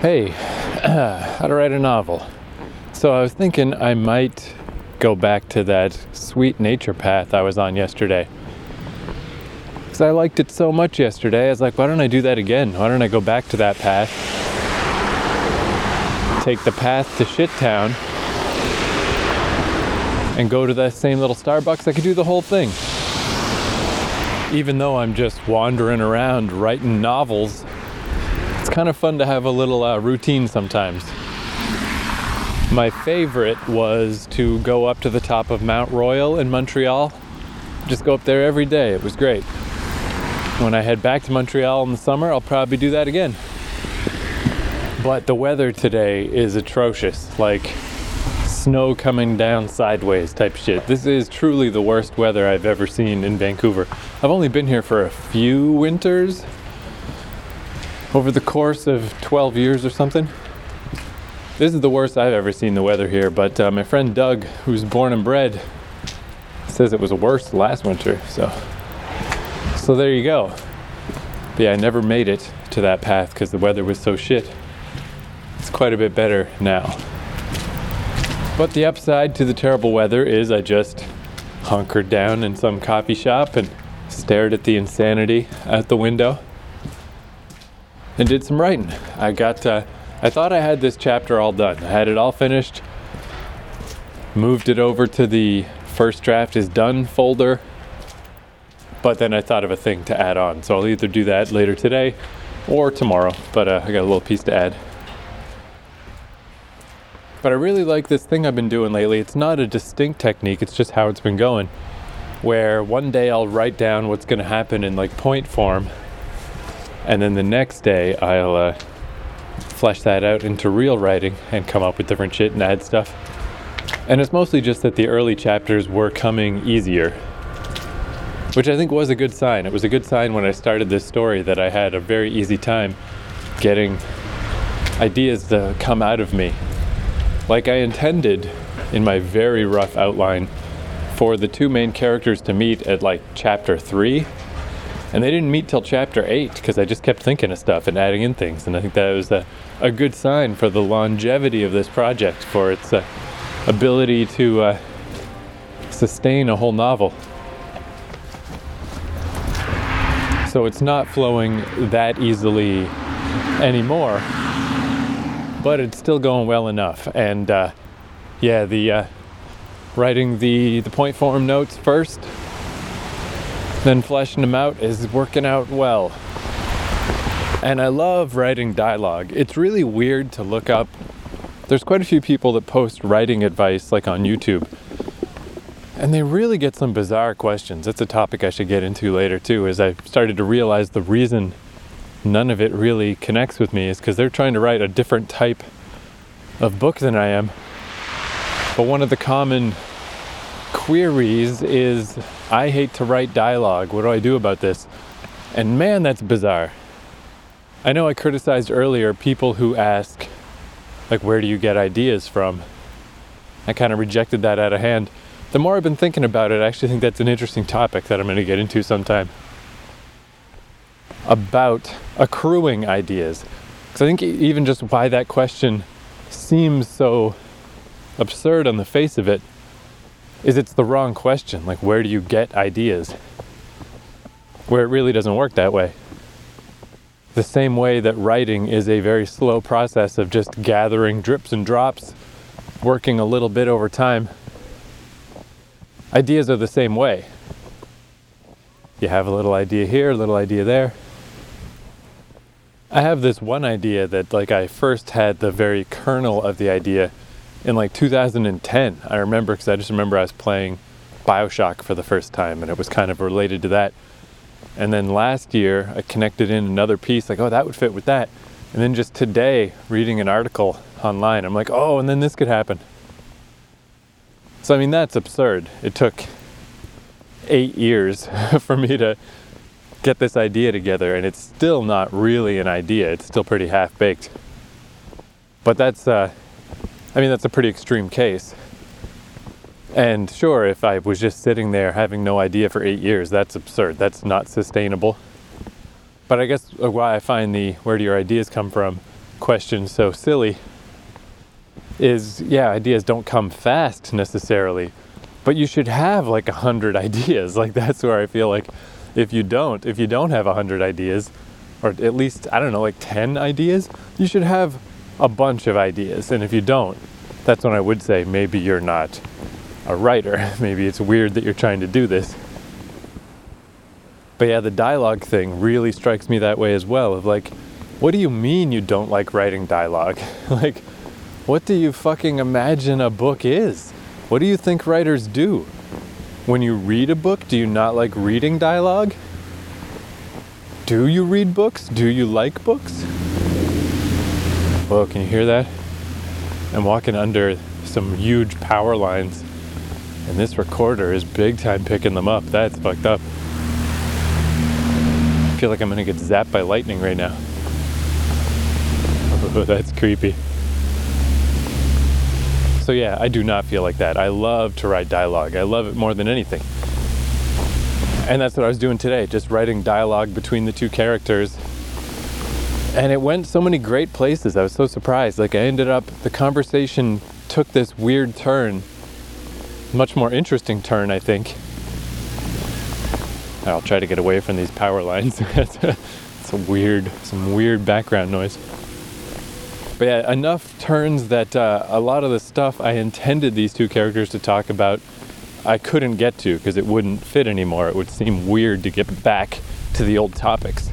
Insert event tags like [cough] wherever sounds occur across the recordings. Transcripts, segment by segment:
Hey, [clears throat] how to write a novel. So I was thinking I might go back to that sweet nature path I was on yesterday. Because I liked it so much yesterday, I was like, why don't I do that again? Why don't I go back to that path? Take the path to Shit Town and go to that same little Starbucks. I could do the whole thing. Even though I'm just wandering around writing novels, it's kind of fun to have a little uh, routine sometimes. My favorite was to go up to the top of Mount Royal in Montreal. Just go up there every day. It was great. When I head back to Montreal in the summer, I'll probably do that again. But the weather today is atrocious. Like snow coming down sideways type shit. This is truly the worst weather I've ever seen in Vancouver. I've only been here for a few winters over the course of 12 years or something. This is the worst I've ever seen the weather here, but uh, my friend Doug, who's born and bred, says it was worse last winter. So, so there you go. But yeah, I never made it to that path because the weather was so shit. It's quite a bit better now. But the upside to the terrible weather is I just hunkered down in some coffee shop and stared at the insanity out the window and did some writing. I got. Uh, I thought I had this chapter all done. I had it all finished, moved it over to the first draft is done folder, but then I thought of a thing to add on. So I'll either do that later today or tomorrow, but uh, I got a little piece to add. But I really like this thing I've been doing lately. It's not a distinct technique, it's just how it's been going. Where one day I'll write down what's going to happen in like point form, and then the next day I'll uh, flesh that out into real writing and come up with different shit and add stuff. And it's mostly just that the early chapters were coming easier, which I think was a good sign. It was a good sign when I started this story that I had a very easy time getting ideas to come out of me. Like I intended in my very rough outline for the two main characters to meet at like chapter three and they didn't meet till chapter 8 because I just kept thinking of stuff and adding in things. And I think that was a, a good sign for the longevity of this project, for its uh, ability to uh, sustain a whole novel. So it's not flowing that easily anymore, but it's still going well enough. And uh, yeah, the uh, writing the, the point form notes first then fleshing them out is working out well. And I love writing dialogue. It's really weird to look up. There's quite a few people that post writing advice, like on YouTube, and they really get some bizarre questions. That's a topic I should get into later, too, as I started to realize the reason none of it really connects with me is because they're trying to write a different type of book than I am. But one of the common queries is I hate to write dialogue. What do I do about this? And man, that's bizarre. I know I criticized earlier people who ask, like, where do you get ideas from? I kind of rejected that out of hand. The more I've been thinking about it, I actually think that's an interesting topic that I'm going to get into sometime. About accruing ideas. Because I think even just why that question seems so absurd on the face of it is it's the wrong question. Like, where do you get ideas? Where it really doesn't work that way. The same way that writing is a very slow process of just gathering drips and drops, working a little bit over time. Ideas are the same way. You have a little idea here, a little idea there. I have this one idea that, like, I first had the very kernel of the idea in like 2010. I remember because I just remember I was playing Bioshock for the first time and it was kind of related to that. And then last year I connected in another piece like, oh, that would fit with that. And then just today, reading an article online, I'm like, oh, and then this could happen. So, I mean, that's absurd. It took eight years [laughs] for me to get this idea together, and it's still not really an idea. It's still pretty half baked. But that's, uh, I mean, that's a pretty extreme case. And sure, if I was just sitting there having no idea for eight years, that's absurd. That's not sustainable. But I guess uh, why I find the where do your ideas come from question so silly is yeah, ideas don't come fast necessarily, but you should have like a hundred [laughs] ideas. Like that's where I feel like if you don't, if you don't have a hundred ideas, or at least I don't know, like ten ideas, you should have a bunch of ideas. And if you don't, that's when I would say maybe you're not a writer. [laughs] maybe it's weird that you're trying to do this. But yeah, the dialogue thing really strikes me that way as well. Of like, what do you mean you don't like writing dialogue? [laughs] like, what do you fucking imagine a book is? What do you think writers do? When you read a book, do you not like reading dialogue? Do you read books? Do you like books? Whoa, can you hear that? I'm walking under some huge power lines, and this recorder is big time picking them up. That's fucked up. I feel like I'm gonna get zapped by lightning right now. Oh, [laughs] that's creepy. So, yeah, I do not feel like that. I love to write dialogue, I love it more than anything. And that's what I was doing today, just writing dialogue between the two characters and it went so many great places. I was so surprised. Like I ended up, the conversation took this weird turn, much more interesting turn, I think. I'll try to get away from these power lines. [laughs] it's a weird, some weird background noise. But yeah, enough turns that uh, a lot of the stuff I intended these two characters to talk about, I couldn't get to because it wouldn't fit anymore. It would seem weird to get back to the old topics.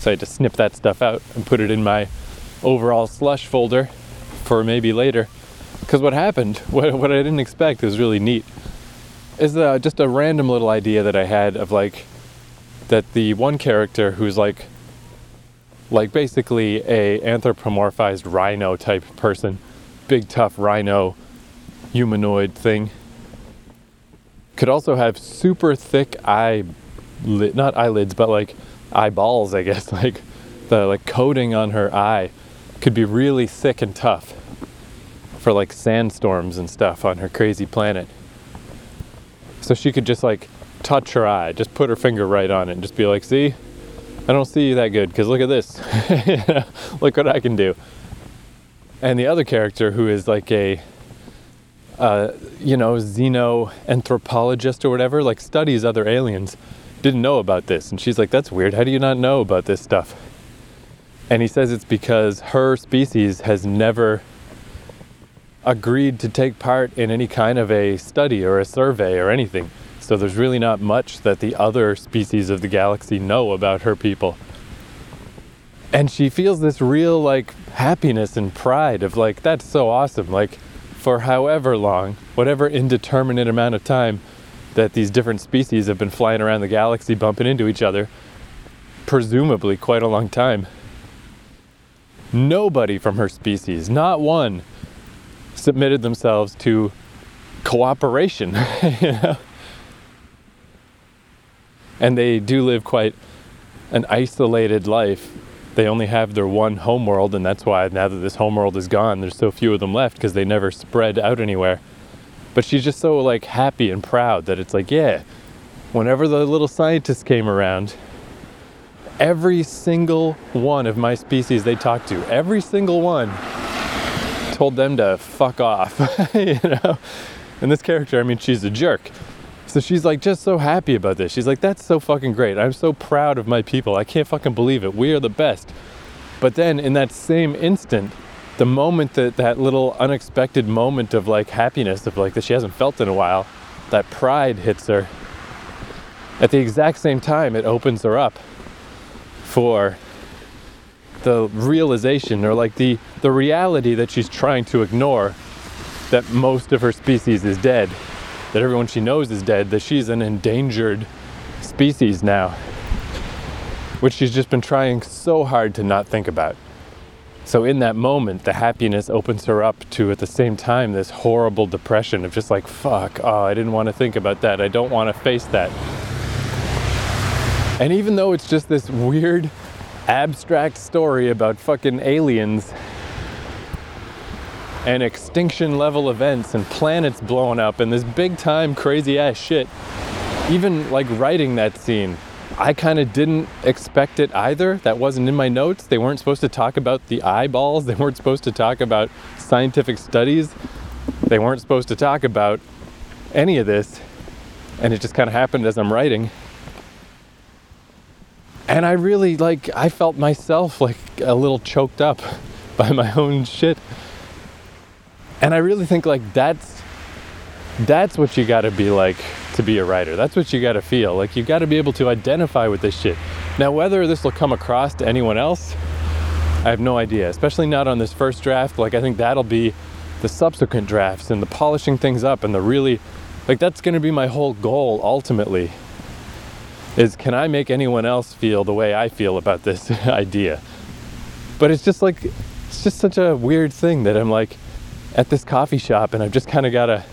So I had to snip that stuff out and put it in my overall slush folder for maybe later. Because what happened, [laughs] what, what I didn't expect was really neat, is uh, just a random little idea that I had of like that the one character who's like like basically a anthropomorphized rhino type person, big tough rhino humanoid thing, could also have super thick eye, not eyelids, but like eyeballs, I guess, [laughs] like the like coating on her eye could be really thick and tough for like sandstorms and stuff on her crazy planet. So she could just like touch her eye, just put her finger right on it and just be like, see, I don't see you that good because look at this. [laughs] look what I can do. And the other character who is like a, uh, you know, xenoanthropologist or whatever, like studies other aliens didn't know about this. And she's like, That's weird. How do you not know about this stuff? And he says it's because her species has never agreed to take part in any kind of a study or a survey or anything. So there's really not much that the other species of the galaxy know about her people. And she feels this real like happiness and pride of like, that's so awesome. Like, for however long, whatever indeterminate amount of time, that these different species have been flying around the galaxy bumping into each other, presumably quite a long time. Nobody from her species, not one, submitted themselves to cooperation. [laughs] you know? And they do live quite an isolated life. They only have their one homeworld, and that's why now that this homeworld is gone, there's so few of them left because they never spread out anywhere. But she's just so like happy and proud that it's like, yeah, whenever the little scientists came around, every single one of my species they talked to, every single one told them to fuck off, [laughs] you know? And this character, I mean, she's a jerk. So she's like just so happy about this. She's like, that's so fucking great. I'm so proud of my people. I can't fucking believe it. We are the best. But then in that same instant, the moment that that little unexpected moment of like happiness of like that she hasn't felt in a while that pride hits her. At the exact same time it opens her up for the realization or like the the reality that she's trying to ignore that most of her species is dead that everyone she knows is dead that she's an endangered species now which she's just been trying so hard to not think about so, in that moment, the happiness opens her up to, at the same time, this horrible depression of just like, fuck, oh, I didn't want to think about that. I don't want to face that. And even though it's just this weird, abstract story about fucking aliens and extinction level events and planets blowing up and this big time crazy ass shit, even like writing that scene I kind of didn't expect it either. That wasn't in my notes. They weren't supposed to talk about the eyeballs. [laughs] They weren't supposed to talk about scientific studies. They weren't supposed to talk about any of this. And it just kind of happened as I'm writing. And I really like I felt myself like a little choked up [laughs] by my own shit. And I really think like that's that's what you got to be like to be a writer. That's what you got to feel. Like you got to be able to identify with this shit. Now, whether this will come across to anyone else, I have no idea, especially not on this first draft. Like, I think that'll be the subsequent drafts and the polishing things up and the really, like, that's going to be my whole goal ultimately. Is can I make anyone else feel the way I feel about this [laughs] idea? But it's just like, it's just such a weird thing that I'm like at this coffee shop and I've just kind of got to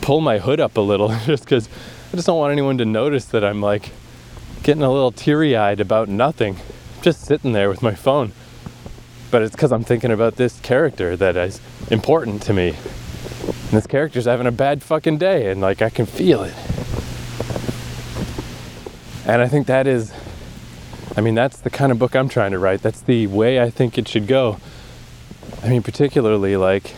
pull my hood up a little [laughs] just because I just don't want anyone to notice that I'm like getting a little teary eyed about nothing. Just sitting there with my phone. But it's because I'm thinking about this character that is important to me. And this character's having a bad fucking day, and like I can feel it. And I think that is, I mean, that's the kind of book I'm trying to write. That's the way I think it should go. I mean, particularly like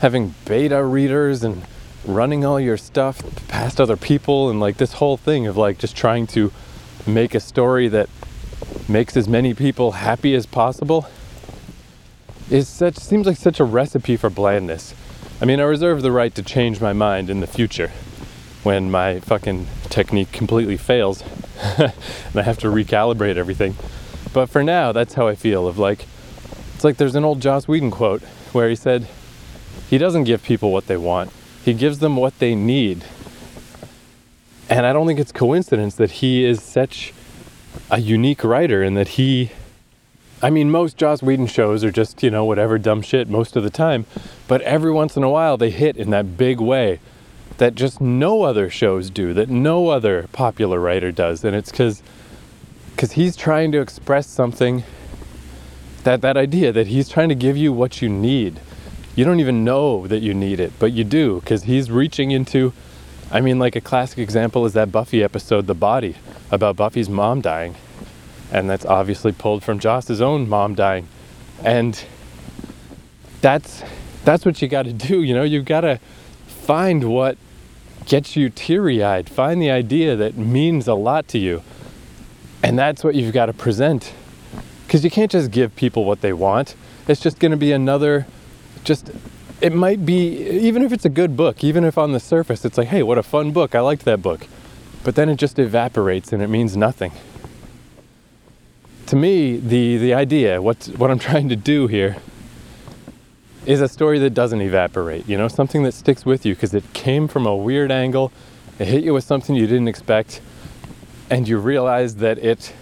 having beta readers and running all your stuff past other people and like this whole thing of like just trying to make a story that makes as many people happy as possible is such seems like such a recipe for blandness. I mean, I reserve the right to change my mind in the future when my fucking technique completely fails [laughs] and I have to recalibrate everything. But for now, that's how I feel of like it's like there's an old Joss Whedon quote where he said he doesn't give people what they want. He gives them what they need. And I don't think it's coincidence that he is such a unique writer and that he I mean most Joss Whedon shows are just, you know, whatever dumb shit most of the time, but every once in a while they hit in that big way that just no other shows do, that no other popular writer does. And it's cuz cuz he's trying to express something that that idea that he's trying to give you what you need you don't even know that you need it, but you do because he's reaching into. I mean, like a classic example is that Buffy episode, The Body, about Buffy's mom dying. And that's obviously pulled from Joss's own mom dying. And that's that's what you got to do, you know? You've got to find what gets you teary-eyed, find the idea that means a lot to you. And that's what you've got to present. Cuz you can't just give people what they want. It's just going to be another just it might be even if it's a good book even if on the surface it's like hey what a fun book i liked that book. But then it just evaporates and it means nothing. To me the the idea what what i'm [laughs] trying to do here is a story that doesn't evaporate you know something that sticks with you because it came from a weird angle it hit you with something you didn't expect and you realize that it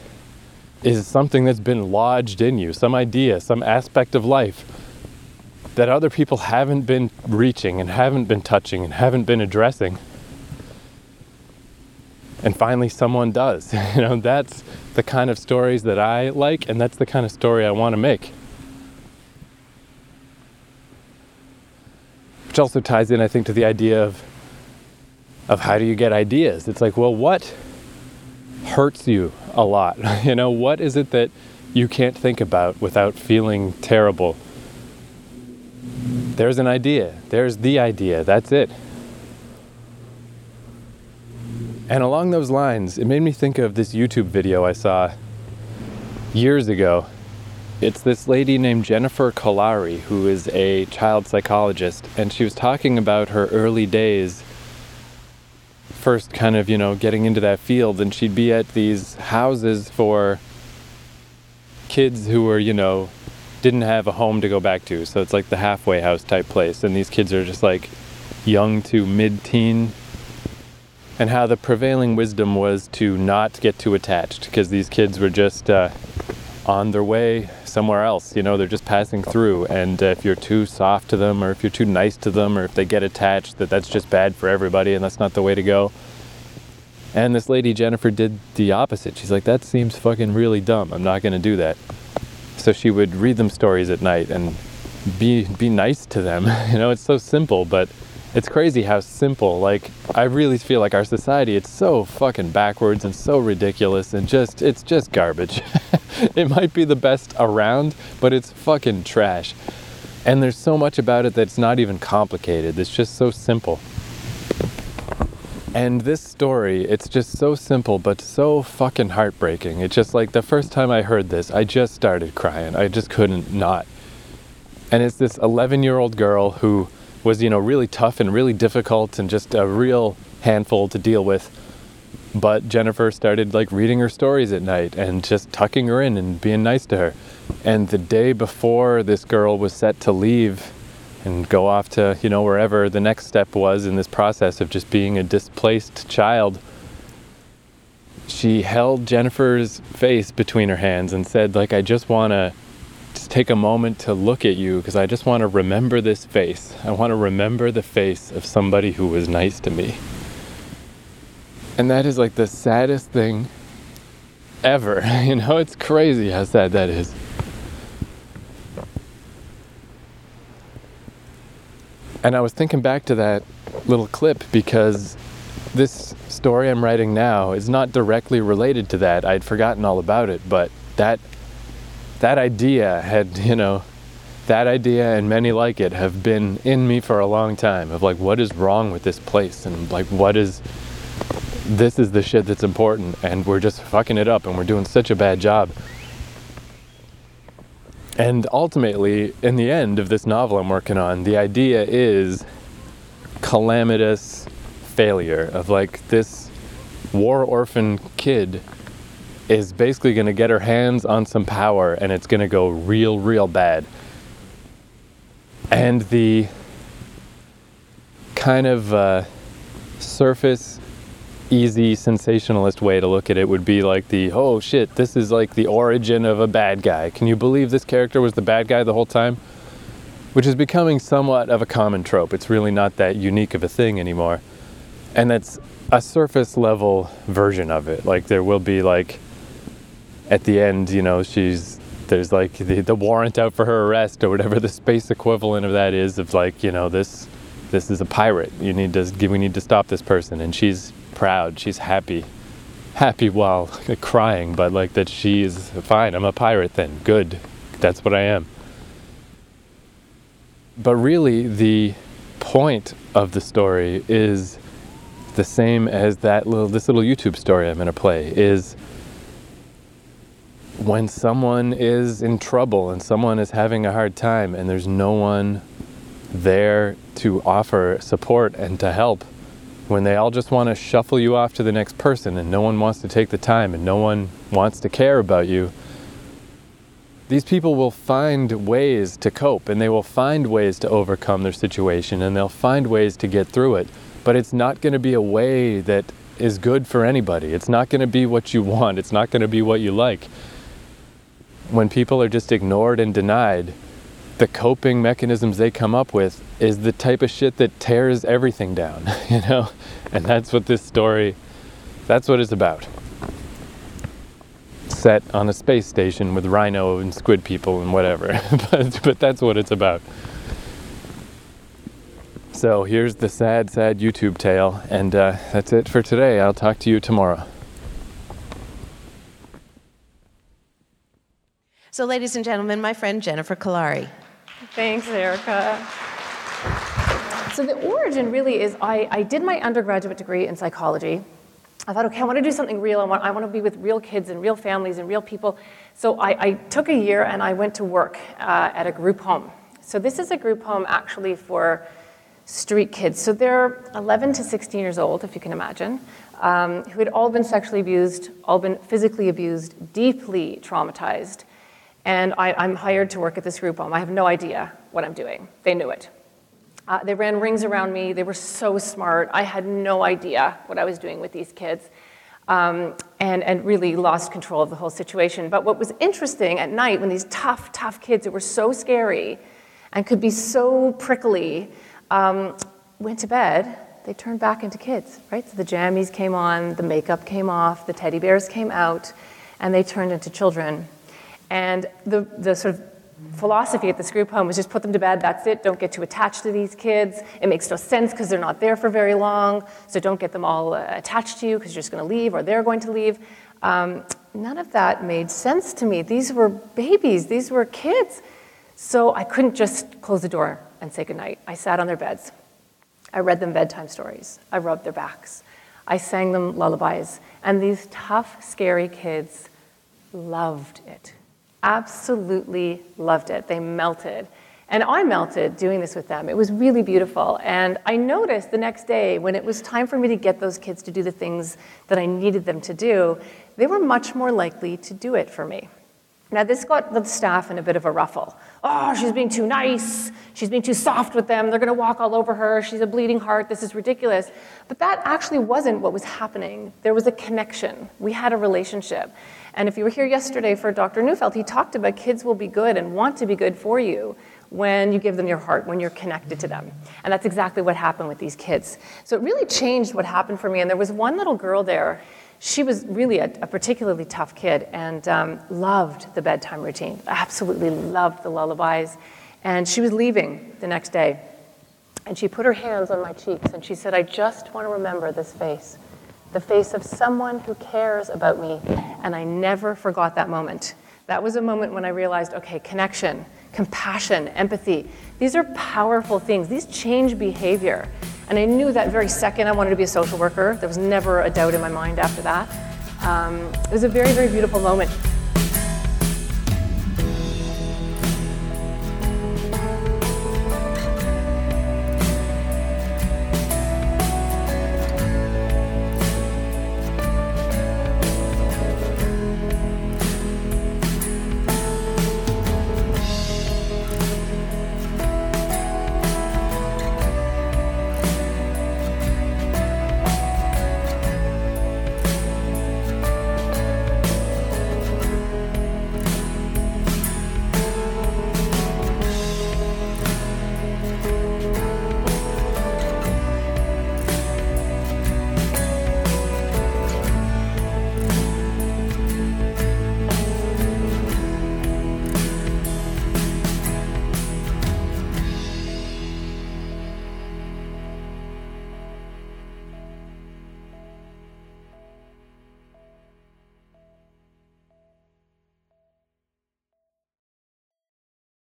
is something that's been lodged in you some idea some aspect of life that other people haven't been reaching and haven't been touching and haven't been addressing. And finally, someone does. [laughs] You know, that's the kind of stories that I like, and that's the kind of story I want to make. Which also ties in, I think, to the idea of of how do you get ideas? It's like, well, what hurts you a lot? [laughs] You know, what is it that you can't think about without feeling terrible there's an idea. There's the idea. That's it. And along those lines, it made me think of this YouTube video I saw years ago. It's this lady named Jennifer Kolari, who is a child psychologist, and she was talking about her early days, first kind of, you know, getting into that field, and she'd be at these houses for kids who were, you know, didn't have a home to go back to. So it's like the halfway house type place. And these kids are just like young to mid teen. And how the prevailing wisdom was to not get too attached because these kids were just uh, on their way somewhere else. You know, they're just passing through. And uh, if you're too soft to them or if you're too nice to them or if they get attached, that that's just bad for everybody and that's not the way to go. And this lady, Jennifer, did the opposite. She's like, that seems fucking really dumb. I'm not going to do that so she would read them stories at night and be be nice to them. [laughs] You know, it's so simple, but it's crazy how simple like i really feel like our society it's so fucking backwards and so ridiculous and just it's just garbage. [laughs] It might be the best around but it's fucking trash. And there's so much about it that's not even complicated. It's just so simple and this story it's just so simple but so fucking heartbreaking. It's just like the first time i heard this i just started crying. I just couldn't not. And it's this 11 year old girl who was you know really tough and really difficult and just a real handful to deal with. But jennifer started like reading her stories at night and just tucking her in and being nice to her. And the day before this girl was set to leave and go off to you know wherever the next step was in this process of just being a displaced child she held jennifer's face between her hands and said like i just want to just take a moment to look at you because I just want to remember this face. I want to remember the face of somebody who was nice to me. And that is like the saddest thing ever. [laughs] You know, it's crazy how sad that is. And I was thinking back to that little clip because this story I'm writing now is not directly related to that. I'd forgotten all about it, but that that idea had, [laughs] you know, that idea and many like it have been in me for a long time of like, what is wrong with this place? And like, what is, this is the shit that's important. And we're just fucking it up and we're doing such a bad job. And ultimately, in the end of this novel I'm working on, the idea is calamitous failure of like this war orphan kid is basically going to get her hands on some power and it's going to go real, real bad. And the kind of uh, surface, easy, sensationalist way to look at it would be like the oh shit, this is like the origin of a bad guy. Can you believe this character was the bad guy the whole time? Which is becoming somewhat of a common trope. It's really not that unique of a thing anymore. And that's a surface level version of it. Like there will be like at the end, you know, she's there's like the, the warrant out for her arrest or whatever the space equivalent of that is of like you know this this is a pirate you need to we need to stop this person and she's proud. She's happy. Happy while [laughs] crying but like that she is fine. I'm a pirate then. Good. That's what i am. But really the point of the story is the same as that little this little youtube story i'm going to play is when someone is in trouble and someone is having a hard time and there's no one there to offer support and to help, when they all just want to shuffle you off to the next person and no one wants to take the time and no one wants to care about you, these people will find ways to cope and they will find ways to overcome their situation and they'll find ways to get through it. But it's not going to be a way that is good for anybody. It's not going to be what you want. It's not going to be what you like when people are just ignored and denied, the coping mechanisms they come up with is the type of shit that tears everything down, [laughs] you know? And that's what this story, that's what it's about. Set on a space station with rhino and squid people and whatever, [laughs] but, but that's what it's about. So here's the sad, sad YouTube tale, and uh, that's it for today. I'll talk to you tomorrow. So, ladies and gentlemen, my friend Jennifer Kolari. Thanks, Erica. So, the origin really is I, I did my undergraduate degree in psychology. I thought, okay, I want to do something real. I want, I want to be with real kids and real families and real people. So, I, I took a year and I went to work uh, at a group home. So, this is a group home actually for street kids. So, they're 11 to 16 years old, if you can imagine. Um, who had all been sexually abused, all been physically abused, deeply traumatized, and I, am hired to work at this group home. I have no idea what I'm doing. They knew it. Uh, they ran rings around me. They were so smart. I had no idea what I was doing with these kids. Um, and, and really lost control of the whole situation. But what was interesting at night when these tough, tough kids that were so scary and could be so prickly um, went to bed, they turned back into kids, right? So the jammies came on, the makeup came off, the teddy bears came out, and they turned into children. And the, the sort of philosophy at this group home was just put them to bed, that's it, don't get too attached to these kids. It makes no sense because they're not there for very long, so don't get them all uh, attached to you because you're just going to leave or they're going to leave. Um, none of that made sense to me. These were babies, these were kids. So I couldn't just close the door and say goodnight. I sat on their beds. I read them bedtime stories. I rubbed their backs. I sang them lullabies. And these tough, scary kids loved it. Absolutely loved it. They melted. And I melted doing this with them. It was really beautiful. And I noticed the next day when it was time for me to get those kids to do the things that I needed them to do, they were much more likely to do it for me. Now, this got the staff in a bit of a ruffle. Oh, she's being too nice. She's being too soft with them. They're going to walk all over her. She's a bleeding heart. This is ridiculous. But that actually wasn't what was happening. There was a connection. We had a relationship. And if you were here yesterday for Dr. Neufeld, he talked about kids will be good and want to be good for you when you give them your heart, when you're connected to them. And that's exactly what happened with these kids. So it really changed what happened for me. And there was one little girl there she was really a, a particularly tough kid and um, loved the bedtime routine, absolutely loved the lullabies. And she was leaving the next day. And she put her hands on my cheeks and she said, I just want to remember this face, the face of someone who cares about me. And I never forgot that moment. That was a moment when I realized okay, connection, compassion, empathy, these are powerful things. These change behavior. And I knew that very second I wanted to be a social worker. There was never a doubt in my mind after that. Um, it was a very, very beautiful moment.